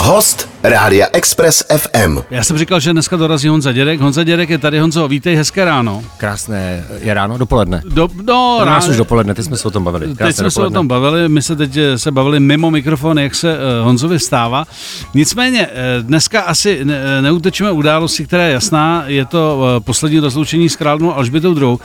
Host Rádia Express FM. Já jsem říkal, že dneska dorazí Honza Dědek. Honza Dědek je tady. Honzo, vítej, hezké ráno. Krásné, je ráno, dopoledne. Do, no, Pro nás ráno. už dopoledne, teď jsme se o tom bavili. Krásné Teď jsme se o dopoledne. tom bavili, my se teď eh, se bavili mimo mikrofon, jak se uh, Honzovi stává. Nicméně, eh, dneska asi ne, neutečeme události, která je jasná, je to uh, poslední rozloučení s královnou Alžbětou II. Uh,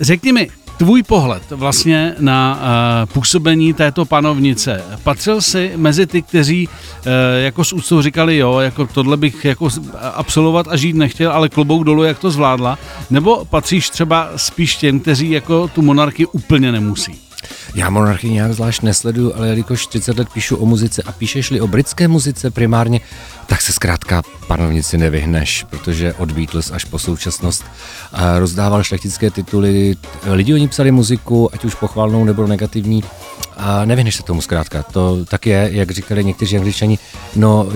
řekni mi, tvůj pohled vlastně na uh, působení této panovnice. Patřil jsi mezi ty, kteří uh, jako s úctou říkali, jo, jako tohle bych jako absolvovat a žít nechtěl, ale klobouk dolů, jak to zvládla, nebo patříš třeba spíš těm, kteří jako tu monarchii úplně nemusí? Já monarchii nějak zvlášť nesleduju, ale jelikož 30 let píšu o muzice a píšeš-li o britské muzice primárně, tak se zkrátka panovnici nevyhneš, protože od Beatles až po současnost a rozdával šlechtické tituly, lidi o ní psali muziku, ať už pochválnou nebo negativní, a nevyhneš se tomu zkrátka. To tak je, jak říkali někteří angličani, no e,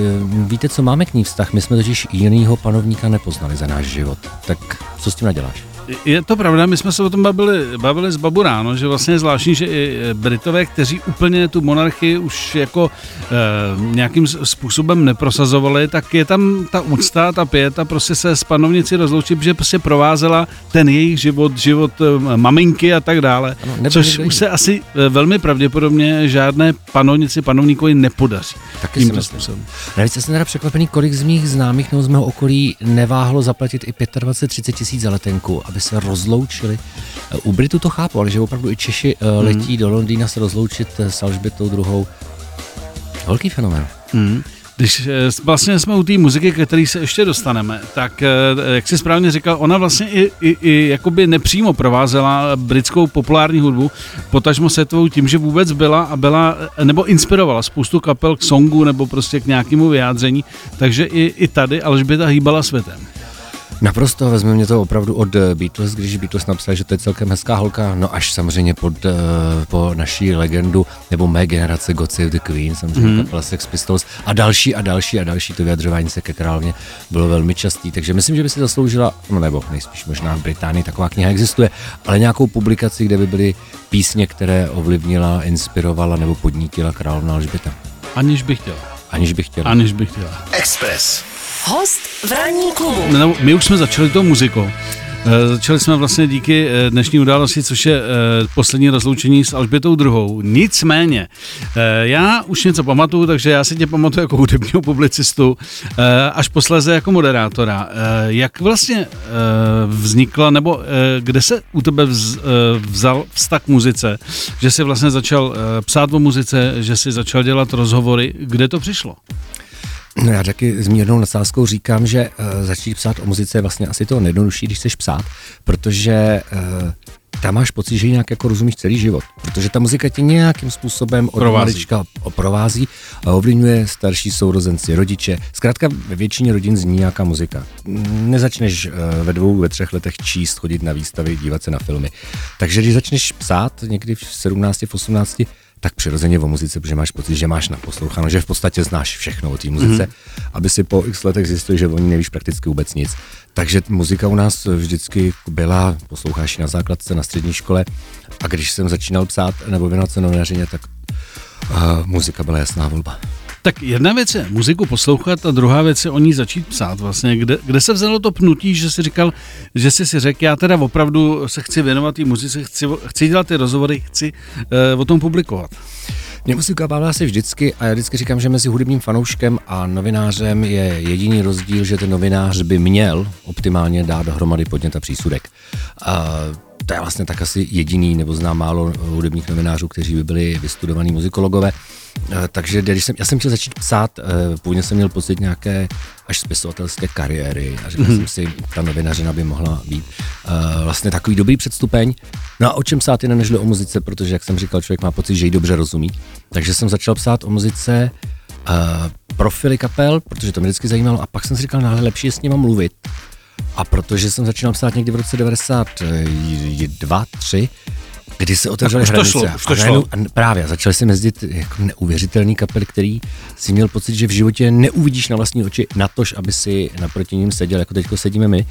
víte, co máme k ní vztah, my jsme totiž jinýho panovníka nepoznali za náš život, tak co s tím naděláš? Je to pravda, my jsme se o tom bavili, bavili z Babu ráno, že vlastně je zvláštní, že i Britové, kteří úplně tu monarchii už jako e, nějakým způsobem neprosazovali, tak je tam ta úcta, ta pěta prostě se s panovnici rozloučit, protože prostě provázela ten jejich život, život e, maminky a tak dále, Ano, což už se asi e, velmi pravděpodobně žádné panovnici, panovníkovi nepodaří. Taky si myslím. způsobem. Navíc jsem teda překvapený, kolik z mých známých nebo z mého okolí neváhlo zaplatit i 25-30 tisíc za letenku, aby se rozloučili. Eh, U Britů to chápu, ale že opravdu i Češi Mhm. hmm. letí do Londýna se rozloučit eh, s Alžbětou druhou. Velký fenomén. Hmm. Když eh, vlastně jsme u té muziky, ke který se ještě dostaneme, tak eh, jak jsi správně říkal, ona vlastně i, i, i jakoby nepřímo provázela britskou populární hudbu, potažmo světovou tím, že vůbec byla a byla, eh, nebo inspirovala spoustu kapel k songu nebo prostě k nějakému vyjádření, takže i, i tady Alžběta hýbala světem. Naprosto, vezme mě to opravdu od eh, Beatles, když Beatles napsali, že to je celkem hezká holka, no až samozřejmě pod, uh, po naší legendu, nebo mé generace God Save the Queen, samozřejmě mm. kapela Sex Pistols a další a další a další, to vyjadřování se ke královně bylo velmi častý, takže myslím, že by si zasloužila, no nebo nejspíš možná v Británii taková kniha existuje, ale nějakou publikaci, kde by byly písně, které ovlivnila, inspirovala nebo podnítila královna Alžběta. Aniž bych chtěla. Aniž bych chtěl. Aniž bych chtěla. Express. Host v ranní klubu. No, my už jsme začali tou muzikou. Eh, Začali jsme vlastně díky eh, dnešní události, což je eh, poslední rozloučení s Alžbětou druhou. Nicméně, já už něco pamatuju, takže já si tě pamatuju jako hudebního publicistu, až posléze jako moderátora. Jak vlastně vznikla, nebo kde se u tebe vz, vzal vztah k muzice, že jsi vlastně začal psát o muzice, že jsi začal dělat rozhovory, kde to přišlo? No já taky s mírnou nadsázkou říkám, že uh, začít psát o muzice je vlastně asi to nejjednodušší, když chceš psát, protože uh, tam máš pocit, že ji nějak jako rozumíš celý život, protože ta muzika tě nějakým způsobem od Provází. malička provází a ovlivňuje starší sourozenci, rodiče. Zkrátka ve většině rodin zní nějaká muzika. Nezačneš uh, ve dvou, ve třech letech číst, chodit na výstavy, dívat se na filmy. Takže když začneš psát někdy v 17, v 18, tak přirozeně o muzice, protože máš pocit, že máš naposloucháno, že v podstatě znáš všechno o té muzice, mm-hmm. aby si po x letech zjistil, že o ní nevíš prakticky vůbec nic. Takže muzika u nás vždycky byla, posloucháš na základce, na střední škole a když jsem začínal psát nebo věnovat se novinařině, tak uh, muzika byla jasná volba. Tak jedna věc je muziku poslouchat a druhá věc je o ní začít psát vlastně. Kde, kde se vzalo to pnutí, že si říkal, že jsi si řekl, já teda opravdu se chci věnovat té muzice, chci, chci dělat ty rozhovory, chci uh, o tom publikovat. Mě muzika bavila se vždycky a já vždycky říkám, že mezi hudebním fanouškem a novinářem je jediný rozdíl, že ten novinář by měl optimálně dát dohromady podnět a přísudek. A to je vlastně tak asi jediný, nebo znám málo hudebních novinářů, kteří by byli vystudovaní muzikologové. Eh, Takže když jsem, já jsem chtěl začít psát, eh, původně jsem měl pocit nějaké až spisovatelské kariéry a říkal mm-hmm. jsem si, ta novinařina by mohla být uh, vlastně takový dobrý předstupeň. No a o čem psát jinak nežli o muzice, protože jak jsem říkal, člověk má pocit, že ji dobře rozumí. Takže jsem začal psát o muzice, profily kapel, protože to mě vždycky zajímalo a pak jsem si říkal, no ale lepší je s nima mluvit. A protože jsem začínal psát někdy v roce 92, 3, kdy se otevřely hranice. šlo, už to a najednou- šlo. a právě, začali jsem jezdit jako neuvěřitelný kapel, který si měl pocit, že v životě neuvidíš na vlastní oči, natož, aby si naproti ním seděl, jako teďko sedíme my.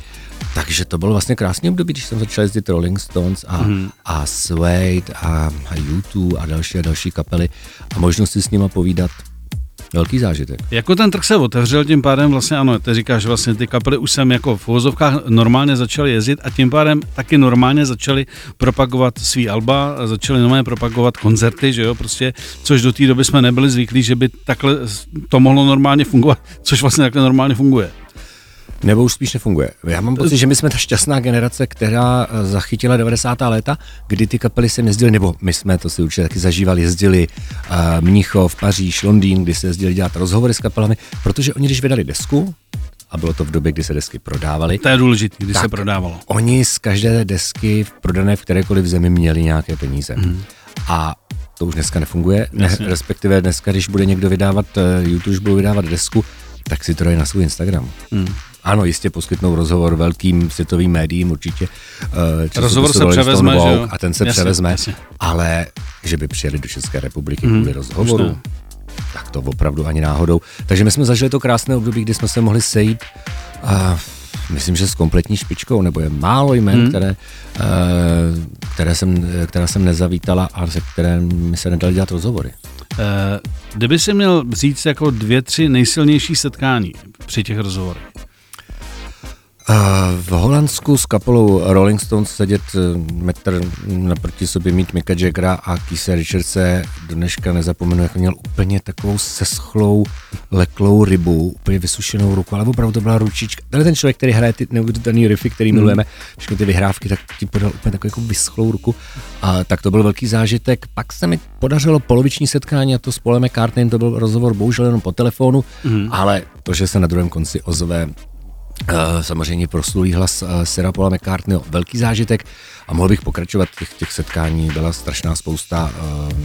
Takže to bylo vlastně krásný období, když jsem začal jezdit Rolling Stones a, mm. a Suede a, a U2 a další a další kapely a možnost si s nima povídat Velký zážitek. Jako ten trh se otevřel, tím pádem vlastně ano, ty říkáš, vlastně ty kapely už sem jako v uvozovkách normálně začaly jezdit a tím pádem taky normálně začaly propagovat svý alba, začaly normálně propagovat koncerty, že jo, prostě, což do té doby jsme nebyli zvyklí, že by takhle to mohlo normálně fungovat, což vlastně takhle normálně funguje. Nebo už spíš nefunguje. Já mám pocit, že my jsme ta šťastná generace, která eh, zachytila 90. léta, kdy ty kapely se jezdily, nebo my jsme to si určitě taky zažívali, jezdili uh, Mnichov, Paříž, Londýn, kdy se jezdili dělat rozhovory s kapelami, protože oni, když vydali desku, a bylo to v době, kdy se desky prodávaly. To je důležité, kdy se prodávalo. Oni z každé desky prodané v kterékoliv zemi měli nějaké peníze. Mm. A to už dneska nefunguje, ne, respektive dneska, když bude někdo vydávat, eh, YouTube bude vydávat desku, tak si to dají na svůj Instagram. Mm. Ano, jistě poskytnou rozhovor velkým světovým médiím určitě. Uh, rozhovor se převezme, že jo? A ten se jasně, převezme, jasně. ale že by přijeli do České republiky mm, kvůli rozhovoru, tak to opravdu ani náhodou. Takže my jsme zažili to krásné období, kdy jsme se mohli sejít a myslím, že s kompletní špičkou, nebo je málo jmen, mm. které, uh, které, jsem, které jsem nezavítala a se které mi se nedali dělat rozhovory. Uh, kdyby si měl říct jako dvě, tři nejsilnější setkání při těch rozhovorech, v Holandsku s kapelou Rolling Stones sedět eh, metr naproti sobě mít Mika Jaggera a Keith Richardse dneška nezapomenu, jak měl úplně takovou seschlou, leklou rybu, úplně vysušenou ruku, ale opravdu to byla ručička. Tady ten člověk, který hraje ty neuvěřitelné riffy, který hmm. milujeme, všechny ty vyhrávky, tak ti podal úplně takovou jako vyschlou ruku. A tak to byl velký zážitek. Pak se mi podařilo poloviční setkání a to s Polem McCartneym, to byl rozhovor bohužel jenom po telefonu, hmm. ale to, že se na druhém konci ozve samozřejmě proslulý hlas uh, Sira Paula McCartneyho, velký zážitek a mohl bych pokračovat, těch, těch setkání byla strašná spousta, uh,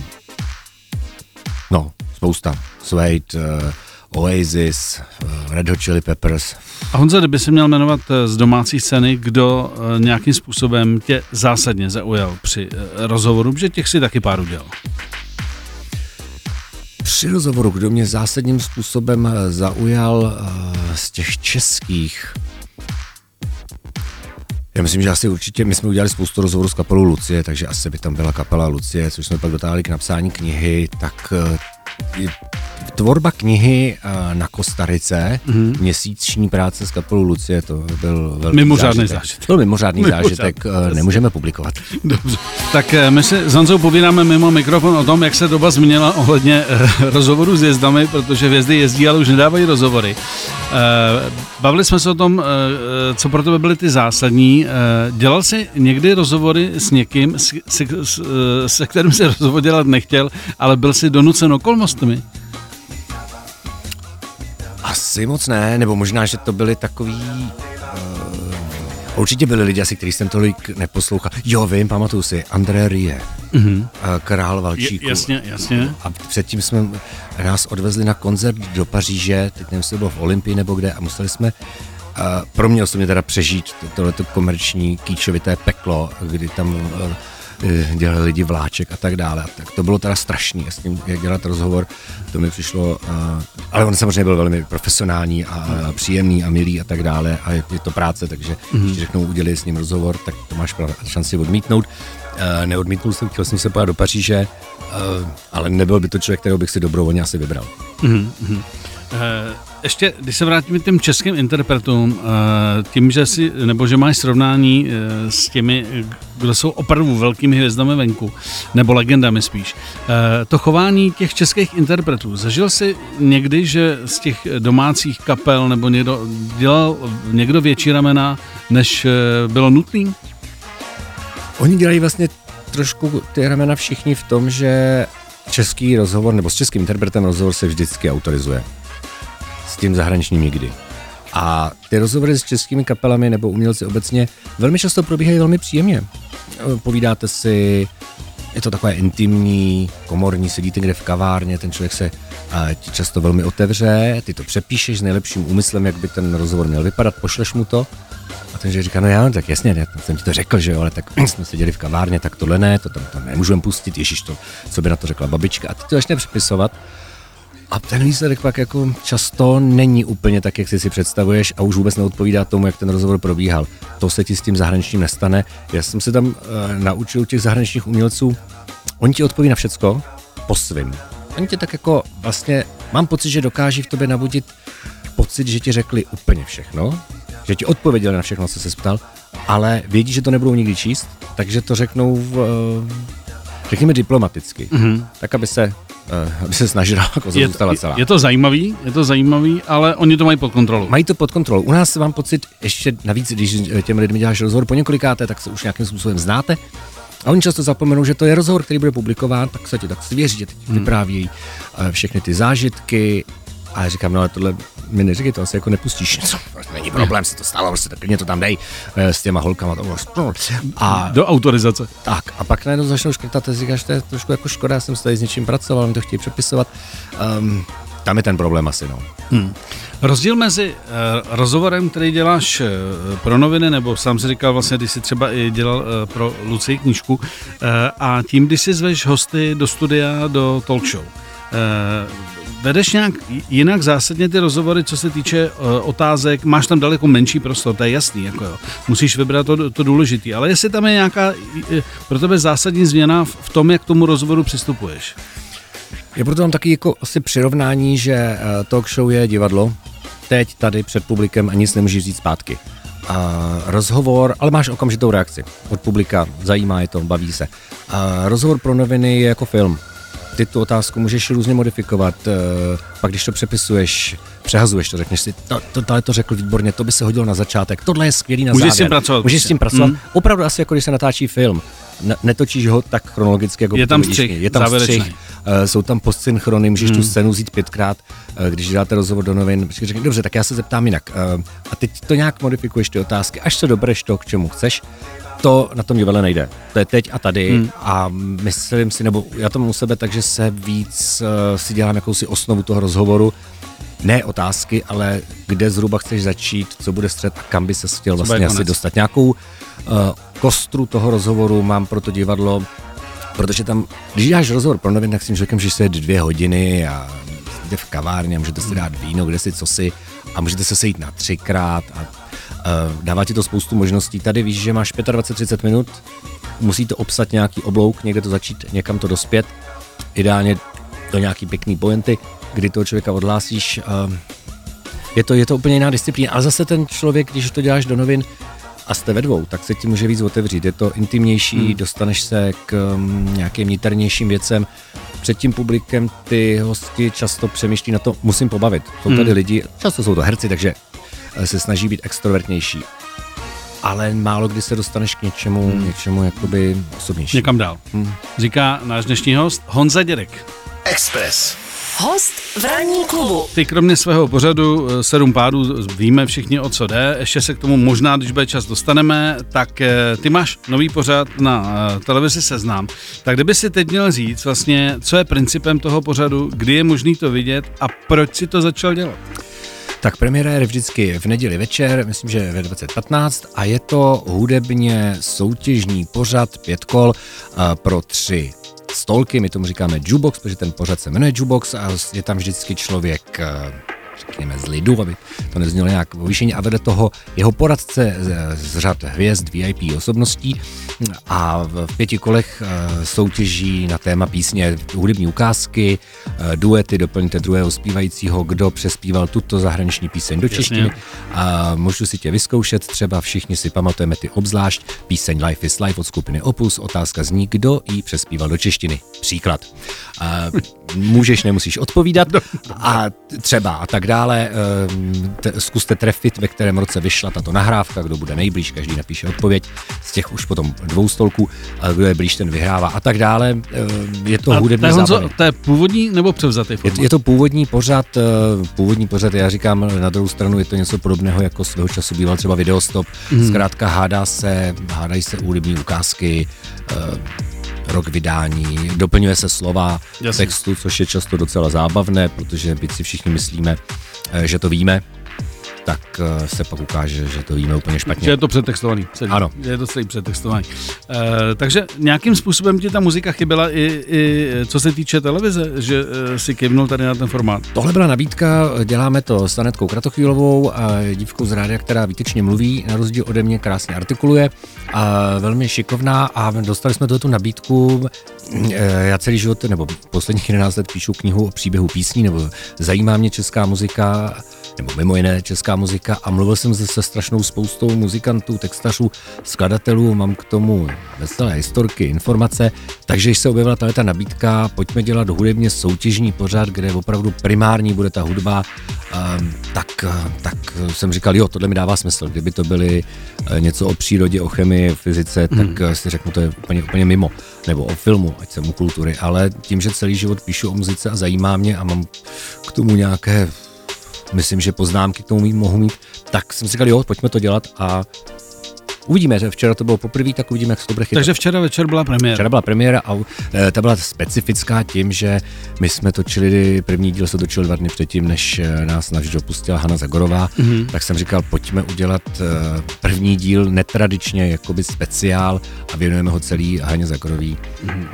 no, spousta, Suede, Oasis, Red Hot Chili Peppers. A Honza, kdyby se měl jmenovat z domácí scény, kdo nějakým způsobem tě zásadně zaujal při rozhovoru, že těch si taky pár udělal? Při rozhovoru, kdo mě zásadním způsobem eh, zaujal eh, z těch českých, já myslím, že asi určitě, my jsme udělali spoustu rozhovorů s kapelou Lucie, takže asi by tam byla kapela Lucie, což jsme pak dotáhli k napsání knihy, tak eh, tvorba knihy na Kostarice, mm-hmm. měsíční práce s kapelou Lucie, to byl velký mimořádný zážitek. zážitek. To byl mimořádný, mimořádný zážitek, zážitek. nemůžeme publikovat. Dobře. Tak my si s Honzou povídáme mimo mikrofon o tom, jak se doba změnila ohledně rozhovoru s jezdami, protože vězdy jezdí, ale už nedávají rozhovory. Bavili jsme se o tom, co pro tebe byly ty zásadní. Dělal jsi někdy rozhovory s někým, se, se, se kterým se rozhovor dělat nechtěl, ale byl jsi donucen okolnostmi? Asi moc ne, nebo možná, že to byly takový... Uh, určitě byli lidi asi, kteří jsem tolik neposlouchal. Jo, vím, pamatuju si, André Rie, mm-hmm. uh, král Valčíku. Je, jasně, jasně. A předtím jsme nás odvezli na koncert do Paříže, teď nevím, jestli bylo v Olympii nebo kde, a museli jsme uh, pro mě osobně teda přežít tohleto komerční kýčovité peklo, kdy tam uh, dělali lidi vláček a tak dále. Tak to bylo teda strašný, s ním jak dělat rozhovor, to mi přišlo, uh, ale on samozřejmě byl velmi profesionální a, a příjemný a milý a tak dále a je, je to práce, takže mm-hmm. když řeknou udělej s ním rozhovor, tak to máš šanci odmítnout. Uh, neodmítnul jsem, chtěl jsem se pojít do Paříže, uh, ale nebyl by to člověk, kterého bych si dobrovolně asi vybral. Mm-hmm. Uh, ještě, když se vrátíme k těm českým interpretům, tím, že si, nebo že máš srovnání s těmi, kdo jsou opravdu velkými hvězdami venku, nebo legendami spíš, to chování těch českých interpretů, zažil jsi někdy, že z těch domácích kapel nebo někdo dělal někdo větší ramena, než bylo nutný? Oni dělají vlastně trošku ty ramena všichni v tom, že český rozhovor nebo s českým interpretem rozhovor se vždycky autorizuje s tím zahraničním nikdy. A ty rozhovory s českými kapelami nebo umělci obecně velmi často probíhají velmi příjemně. Povídáte si, je to takové intimní, komorní, sedíte někde v kavárně, ten člověk se ti často velmi otevře, ty to přepíšeš s nejlepším úmyslem, jak by ten rozhovor měl vypadat, pošleš mu to a ten říká, no já, tak jasně, já jsem ti to řekl, že jo, ale tak jsme seděli v kavárně, tak tohle ne, to tam to nemůžeme pustit, ježíš to, co by na to řekla babička a ty to začne přepisovat a ten výsledek pak jako často není úplně tak, jak si si představuješ a už vůbec neodpovídá tomu, jak ten rozhovor probíhal. To se ti s tím zahraničním nestane. Já jsem se tam uh, naučil těch zahraničních umělců, oni ti odpoví na všecko po svým. Oni tě tak jako vlastně, mám pocit, že dokáží v tobě nabudit pocit, že ti řekli úplně všechno, že ti odpověděli na všechno, co se ptal, ale vědí, že to nebudou nikdy číst, takže to řeknou, v, eh, řekněme diplomaticky, mm-hmm. tak aby se, aby se snažila jako Je, celá. je, je to zajímavý, je to zajímavý, ale oni to mají pod kontrolou. Mají to pod kontrolou. U nás mám pocit, ještě navíc, když těm lidem děláš rozhovor po několikáté, tak se už nějakým způsobem znáte. A oni často zapomenou, že to je rozhovor, který bude publikován, tak se ti tak svěří, že teď Hmm. vyprávějí eh, všechny ty zážitky. A já říkám, no ale tohle mi neříkej, to asi jako nepustíš. Co? Není problém, se to stalo, prostě tak klidně to tam dej eh, s těma holkama. To bylo... A Do autorizace. tak, a pak najednou začnou škrtat a říkáš, to je trošku jako škoda, já jsem se tady s něčím pracoval, mi to chtějí přepisovat. Um, tam je ten problém asi, no. Rozdíl mezi uh, rozhovorem, který děláš uh, pro noviny, nebo sám si říkal vlastně, když jsi třeba i dělal uh, pro Lucii knížku, uh, a tím, když si zveš hosty do studia, do talk show. Uh, vedeš nějak jinak zásadně ty rozhovory, co se týče uh, otázek, máš tam daleko menší prostor, to je jasný, jako jo. musíš vybrat to, to důležité, ale jestli tam je nějaká uh, pro tebe zásadní změna v, v tom, jak k tomu rozhovoru přistupuješ. Je proto mám taky jako asi přirovnání, že eh, talk show je divadlo, teď tady před publikem a nic nemůžeš říct zpátky. A rozhovor, ale máš okamžitou reakci od publika, zajímá je to, baví se. A rozhovor pro noviny je jako film. Ty tu otázku můžeš různě modifikovat, eh, pak když to přepisuješ, přehazuješ to, řekneš si, to, to, tohle to řekl výborně, to by se hodilo na začátek, tohle je skvělý na Můžeš závěr. s tím pracovat Můžeš s prostě. tím pracovat. Mm. Opravdu asi jako když se natáčí film. Ne- netočíš ho tak chronologicky, jako Je tam střih, je tam závěrečný. střih, Eh, jsou tam postsynchrony, můžeš Hmm. tu scénu vzít pětkrát, eh, když dáte rozhovor do novin, řekni, dobře, tak já se zeptám jinak. Eh, A teď to nějak modifikuješ ty otázky, až se dobereš to, k čemu chceš. To na tom divadle nejde. To je teď a tady Hmm. a myslím si, nebo já to mám u sebe, takže se víc uh, si dělám jakousi osnovu toho rozhovoru, ne otázky, ale kde zhruba chceš začít, co bude střed a kam by se chtěl vlastně asi dostat. Nějakou uh, kostru toho rozhovoru mám pro to divadlo, protože tam, když děláš rozhovor pro novin, tak s tím člověkem, že se dvě hodiny a jde v kavárně, a můžete si dát víno, kde si, co si a můžete se sejít na třikrát a dává ti to spoustu možností. Tady víš, že máš 25-30 minut, musí to obsat nějaký oblouk, někde to začít, někam to dospět, ideálně do nějaký pěkný pointy, kdy toho člověka odhlásíš. Uh, je to, je to úplně jiná disciplína, ale zase ten člověk, když to děláš do novin a jste ve dvou, tak se ti může víc otevřít. Je to intimnější, hmm. dostaneš se k um, nějakým niternějším věcem. Před tím publikem ty hosti často přemýšlí na to, musím pobavit. Jsou tady lidi, často jsou to herci, takže eh, se snaží být extrovertnější. Ale málo kdy se dostaneš k něčemu, hmm. něčemu jakoby osobnější. Někam dál. Říká náš dnešní host Honza Dědek. Express. Host v ranní klubu. Ty kromě svého pořadu eh, Sedm pádů víme všichni o co jde, ještě se k tomu možná, když bude čas, dostaneme, tak eh, ty máš nový pořad na eh, televizi Seznam. Tak kdyby si teď měl říct vlastně, co je principem toho pořadu, kdy je možný to vidět a proč si to začal dělat? Tak premiéra je vždycky v neděli večer, myslím, že ve 2015 a je to hudebně soutěžní pořad pět kol a pro tři stolky, my tomu říkáme jukebox, protože ten pořad se jmenuje jukebox a je tam vždycky člověk eh, řekněme z lidu, aby to neznělo nějak povýšení a vedle toho jeho poradce z, z řad hvězd VIP osobností a v pěti kolech eh, soutěží na téma písně hudební ukázky, eh, duety, doplňte druhého zpívajícího, kdo přespíval tuto zahraniční píseň do češtiny. A můžu si tě vyzkoušet, třeba všichni si pamatujeme ty obzvlášť píseň Life is Life od skupiny Opus, otázka zní, kdo ji přespíval do češtiny. Příklad. A můžeš, nemusíš odpovídat a třeba a tak dále. Ehm, Te, zkuste trefit, ve kterém roce vyšla tato nahrávka, kdo bude nejblíž, každý napíše odpověď z těch už potom dvou stolků, a kdo je blíž, ten vyhrává a tak dále. Ehm, Je to A to hudební je, Honzo, zábavy. to je původní nebo převzatý Je, je to původní pořad, eh, původní pořad, já říkám na druhou stranu, je to něco podobného, jako svého času býval třeba videostop. Mm. Zkrátka hádá se, hádají se hudební ukázky, eh, rok vydání, doplňuje se slova Jasně. textu, což je často docela zábavné, protože byť si všichni myslíme, eh, že to víme, tak eh, se pak ukáže, že to víme úplně špatně. Že je to přetextovaný. Celý. Ano. Je to celý přetextovaný. E, takže nějakým způsobem ti ta muzika chyběla i, i co se týče televize, že e, si kivnul tady na ten formát. Tohle byla nabídka, děláme to s Anetkou Kratochvílovou, a dívkou z rádia, která výtečně mluví, na rozdíl ode mě krásně artikuluje, a velmi šikovná a dostali jsme tu nabídku. E, Já celý život, nebo posledních 11 let píšu knihu o příběhu písní, nebo zajímá mě česká muzika, nebo mimo jiné česká muzika a mluvil jsem se, se strašnou spoustou muzikantů, textařů, skladatelů, mám k tomu veselé historky, informace, takže když se objevila tato nabídka, pojďme dělat hudebně soutěžní pořad, kde opravdu primární bude ta hudba, ehm, tak, tak jsem říkal, jo, tohle mi dává smysl, kdyby to byly eh, něco o přírodě, o chemii, fyzice, tak mm. si řeknu, to je úplně, úplně mimo, nebo o filmu, ať jsem u kultury, ale tím, že celý život píšu o muzice a zajímá mě a mám k tomu nějaké myslím, že poznámky k tomu mít, mohu mít, tak jsem si říkal, jo, pojďme to dělat a Uvidíme, že včera to bylo poprvé, tak uvidíme, jak se to bude chytat. Takže včera večer byla premiéra. Včera byla premiéra a e, ta byla specifická tím, že my jsme točili, první díl se točil dva dny předtím, než e, nás navždy dopustila Hanna Zagorová, mm-hmm. tak jsem říkal, pojďme udělat e, první díl netradičně, jakoby speciál a věnujeme ho celý Haně Zagorový. Mm-hmm.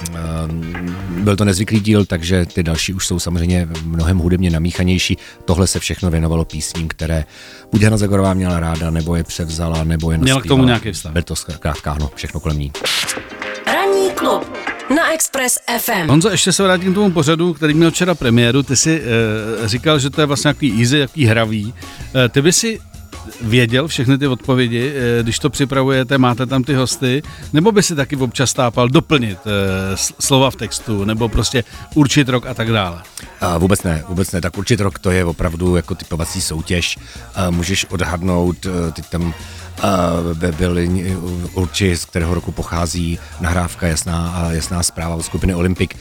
Byl to nezvyklý díl, takže ty další už jsou samozřejmě mnohem hudebně namíchanější. Tohle se všechno věnovalo písním, které buď Hanna Zagorová měla ráda, nebo je převzala, nebo je Měla k tomu nějaký vztah. Byl to zkrátka, ano, všechno kolem ní. Ranní klub na Express FM. Honzo, ještě se vrátím k tomu pořadu, který měl včera premiéru. Ty si e, říkal, že to je vlastně nějaký easy, jaký hravý. E, ty by si věděl všechny ty odpovědi, e, když to připravujete, máte tam ty hosty, nebo by si taky občas stápal doplnit e, slova v textu, nebo prostě určit rok a tak dále? A vůbec ne, vůbec ne. Tak určit rok to je opravdu jako typovací soutěž. A můžeš odhadnout, teď tam byl určitě, z kterého roku pochází nahrávka Jasná, jasná zpráva od skupiny Olympik.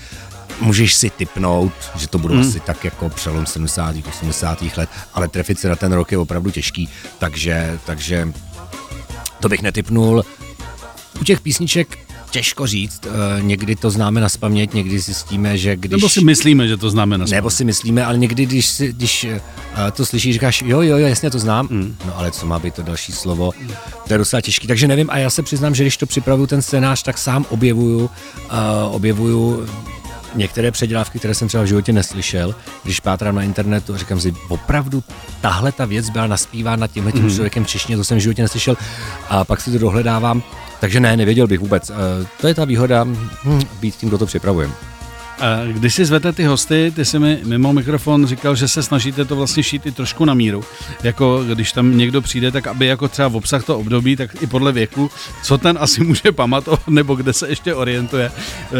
Můžeš si typnout, že to budou hmm. asi tak jako přelom 70. 80. let, ale trefit se na ten rok je opravdu těžký, takže, takže to bych netypnul. U těch písniček těžko říct. Eh, někdy to známe na spaměť, někdy zjistíme, že když... Nebo si myslíme, že to známe na spaměť. Nebo si myslíme, ale někdy, když, si, když eh, to slyšíš, říkáš, jo, jo, jo, jasně to znám, mm. no ale co má být to další slovo, to je docela těžký, takže nevím a já se přiznám, že když to připravuju ten scénář, tak sám objevuju, uh, objevuju některé předělávky, které jsem třeba v životě neslyšel, když pátrám na internetu a říkám si, opravdu tahle ta věc byla naspívána tímhle tím mm. člověkem v češtině, to jsem v životě neslyšel a pak si to dohledávám takže ne, nevěděl bych vůbec. Eh, to je ta výhoda hm, být tím, kdo to připravuje. Když si zvete ty hosty, ty si mi mimo mikrofon říkal, že se snažíte to vlastně šít i trošku na míru. Jako když tam někdo přijde, tak aby jako třeba v obsah to období, tak i podle věku, co ten asi může pamatovat, nebo kde se ještě orientuje. Eh,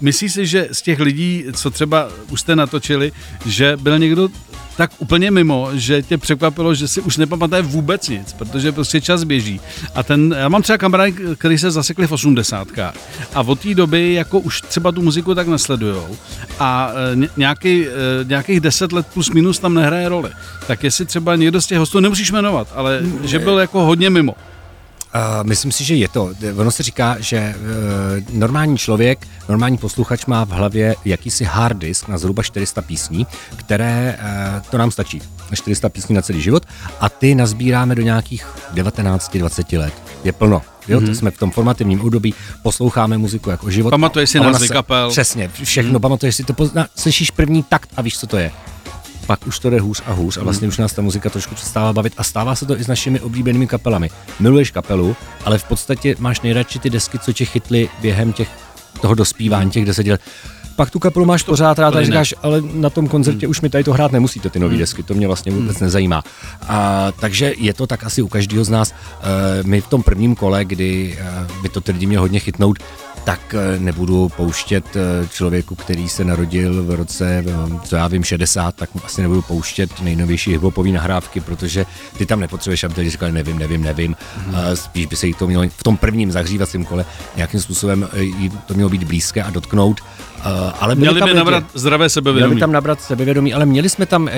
myslíš si, že z těch lidí, co třeba už jste natočili, že byl někdo tak úplně mimo, že tě překvapilo, že si už nepamatuje vůbec nic, protože prostě čas běží. A ten, já mám třeba kamarád, který se zasekli v osmdesátkách a od té doby jako už třeba tu muziku tak nesledujou a e, nějaký, e, nějakých deset let plus minus tam nehraje roli. Tak jestli třeba někdo z těch hostů, nemusíš jmenovat, ale že byl jako hodně mimo. Uh, myslím si, že je to. Ono se říká, že uh, normální člověk, normální posluchač má v hlavě jakýsi hard disk na zhruba 400 písní, které, uh, to nám stačí, 400 písní na celý život a ty nazbíráme do nějakých 19-20 let. Je plno. Jo, mm-hmm. jsme v tom formativním období, posloucháme muziku jako život. Pamatuješ si názvy kapel. Přesně, všechno, mm-hmm. pamatuješ si to, pozna, slyšíš první takt a víš, co to je pak už to jde hůř a hůř a vlastně už nás ta muzika trošku přestává bavit a stává se to i s našimi oblíbenými kapelami. Miluješ kapelu, ale v podstatě máš nejradši ty desky, co tě chytly během těch toho dospívání, těch deseti let pak tu kapelu máš pořád rád a říkáš, ale na tom koncertě hmm. už mi tady to hrát nemusíte, ty nové hmm. desky, to mě vlastně vůbec hmm. nezajímá. A, takže je to tak asi u každého z nás. E, my v tom prvním kole, kdy e, by to lidi měl hodně chytnout, tak eh, nebudu pouštět eh, člověku, který se narodil v roce, eh, co já vím, 60, tak asi nebudu pouštět nejnovější hiphopový nahrávky, protože ty tam nepotřebuješ, aby lidi říkali nevím, nevím, nevím. Mm-hmm. Spíš by se jich to mělo v tom prvním zahřívacím kole nějakým způsobem to mělo být blízké a dotknout. ale měli by nabrat zdravé sebevědomí. Měli tam nabrat sebevědomí, ale měli jsme tam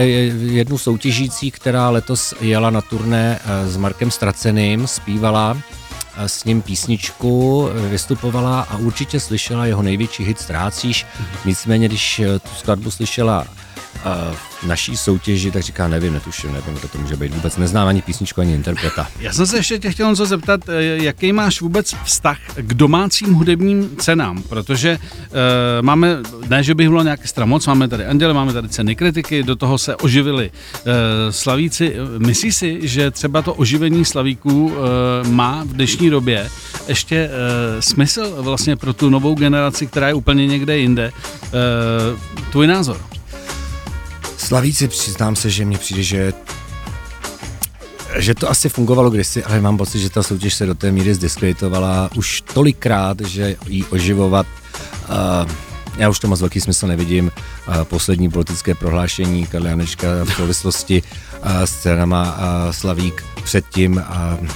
jednu soutěžící, která letos jela na turné s Markem Straceným, zpívala s ním písničku, vystupovala a určitě slyšela jeho největší hit Ztrácíš. Nicméně, když tu skladbu slyšela v naší soutěži, tak říká, nevím, netuším, nevím, kdo to může být. Vůbec neznám ani písničku, ani interpreta. Já jsem se ještě tě chtěl něco zeptat, eh, jaký máš vůbec vztah k domácím hudebním cenám, protože uh, máme, ne, že bych bylo nějaký stramoc, máme tady Anděle, máme tady ceny kritiky, do toho se oživili uh, slavíci. Myslíš si, že třeba to oživení slavíků uh, má v dnešní době ještě uh, smysl vlastně pro tu novou generaci, která je úplně někde jinde? Uh, tvůj názor? Slavíci, přiznám se, že mně přijde, že že to asi fungovalo kdysi, ale mám pocit, že ta soutěž se do té míry zdiskreditovala už tolikrát, že ji oživovat uh, já už to moc velký smysl nevidím. Uh, poslední politické prohlášení Karla Janečka v souvislosti uh, s cenama Slavík předtím uh,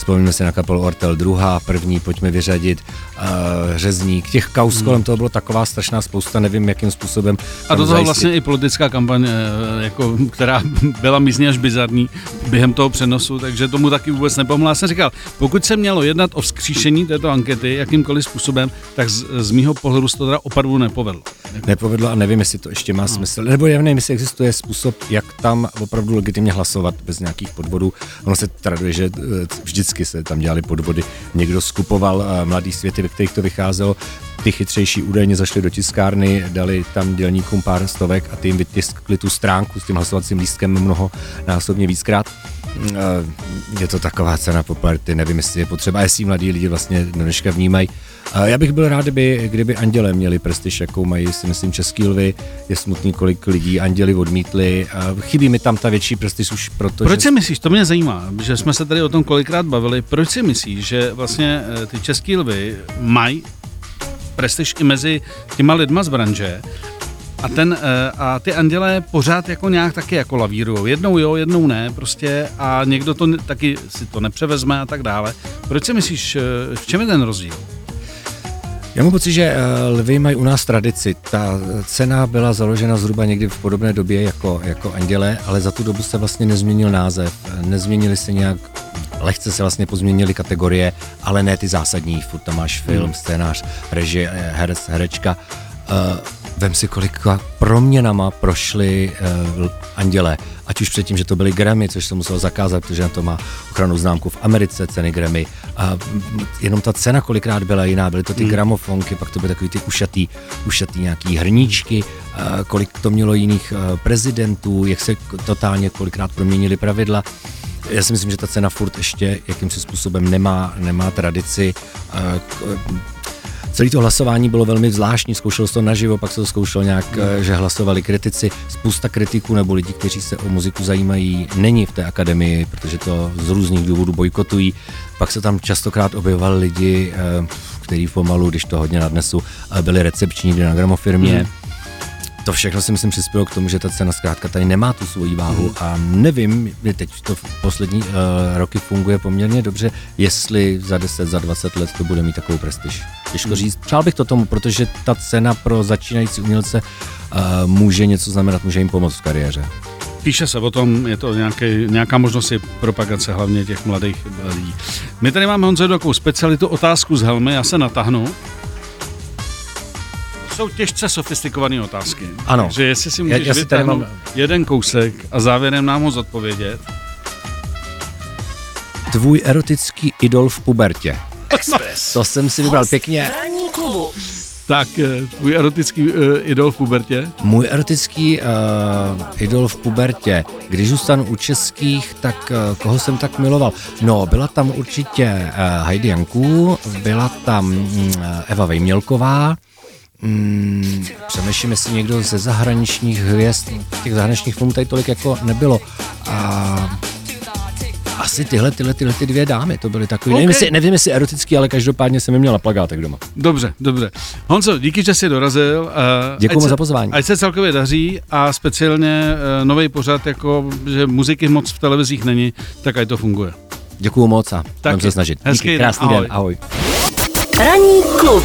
Vzpomínáme si na kapelu Ortel druhá, první, pojďme vyřadit, uh, řezník. Těch kaus hmm. kolem toho bylo taková strašná spousta, nevím, jakým způsobem. A do toho zajistit. vlastně i politická kampaň, eh, jako, která byla mizně až bizarní během toho přenosu, takže tomu taky vůbec nepomohla. Já jsem říkal, pokud se mělo jednat o vzkříšení této ankety jakýmkoliv způsobem, tak z, z mýho pohledu se to teda opravdu nepovedlo. Nepovedlo a nevím, jestli to ještě má no. smysl. Nebo já nevím, jestli existuje způsob, jak tam opravdu legitimně hlasovat bez nějakých podvodů. Ono se traduje, že eh, vždycky se tam dělali podvody. Někdo skupoval uh, mladý světy, ve kterých to vycházelo. Ty chytřejší údajně zašli do tiskárny, dali tam dělníkům pár stovek a ty jim vytiskli tu stránku s tím hlasovacím lístkem mnoho násobně víckrát. Uh, je to taková cena popularity, nevím, jestli je potřeba, jestli mladí lidi vlastně dneška vnímají. Já bych byl rád, kdyby, kdyby Anděle měli prestiž, jakou mají, si myslím, Český lvy. Je smutný, kolik lidí Anděli odmítli. Chybí mi tam ta větší prestiž už proto, Proč že... si myslíš, to mě zajímá, že jsme se tady o tom kolikrát bavili, proč si myslíš, že vlastně eh, ty Český lvy mají prestiž i mezi těma lidma z branže a, ten, eh, a ty anděle pořád jako nějak taky jako lavírujou. Jednou jo, jednou ne, prostě a někdo to taky si to nepřevezme a tak dále. Proč si myslíš, eh, v čem je ten rozdíl? Já mám pocit, že eh, lvy mají u nás tradici. Ta cena byla založena zhruba někdy v podobné době jako, jako anděle, ale za tu dobu se vlastně nezměnil název. Nezměnili se nějak, lehce se vlastně pozměnily kategorie, ale ne ty zásadní. Furt tam máš film, hmm. scénář, režie, herec, herečka. Uh, vem si, kolika proměnama prošly uh, anděle. Ať už předtím, že to byly Grammy, což se muselo zakázat, protože na to má ochranu známku v Americe, ceny Grammy. A jenom ta cena kolikrát byla jiná, byly to ty hmm. gramofonky, pak to byly takový ty ušatý, ušatý nějaký hrníčky, a kolik to mělo jiných uh, prezidentů, jak se totálně kolikrát proměnily pravidla. Já si myslím, že ta cena furt ještě jakýmsi způsobem nemá, nemá tradici. Uh, Celé to hlasování bylo velmi zvláštní, zkoušelo se to naživo, pak se to zkoušelo nějak, mm. že hlasovali kritici. Spousta kritiků nebo lidí, kteří se o muziku zajímají, není v té akademii, protože to z různých důvodů bojkotují. Pak se tam častokrát objevovali lidi, eh, kteří pomalu, když to hodně nadnesu, eh, byli recepční na gramofirmě. Mm to všechno si myslím přispělo k tomu, že ta cena zkrátka tady nemá tu svoji váhu hmm. a nevím, teď to v poslední uh, roky funguje poměrně dobře, jestli za 10, za 20 let to bude mít takovou prestiž. Těžko hmm. říct. Přál bych to tomu, protože ta cena pro začínající umělce uh, může něco znamenat, může jim pomoct v kariéře. Píše se o tom, je to nějaký, nějaká možnost propagace hlavně těch mladých lidí. My tady máme Honzo takovou specialitu otázku z helmy, já se natáhnu jsou těžce sofistikované otázky. Ano. Takže jestli si můžeš já, já si mám... jeden kousek a závěrem nám ho zodpovědět. Tvůj erotický idol v pubertě. Express. To jsem si vybral pěkně. Tak, eh, tvůj erotický uh, idol v pubertě? Můj erotický uh, idol v pubertě. Když zůstanu u českých, tak uh, koho jsem tak miloval? No, byla tam určitě uh, Heidi Janků, byla tam uh, Eva Vejmělková, Hmm, přemýšlím, jestli někdo ze zahraničních hvězd, těch zahraničních filmů tady tolik jako nebylo. A asi tyhle, tyhle, tyhle ty dvě dámy, to byly takové, okay. nevím, jestli, nevím jestli erotický, ale každopádně jsem je měla plagátek doma. Dobře, dobře. Honzo, díky, že jsi dorazil. Uh, Děkuji za pozvání. Ať se celkově daří a speciálně uh, nový pořad, jako že muziky moc v televizích není, tak ať to funguje. Děkuji moc a budeme se snažit. Hezký díky, krásný den, ahoj. den, ahoj. Ranní klub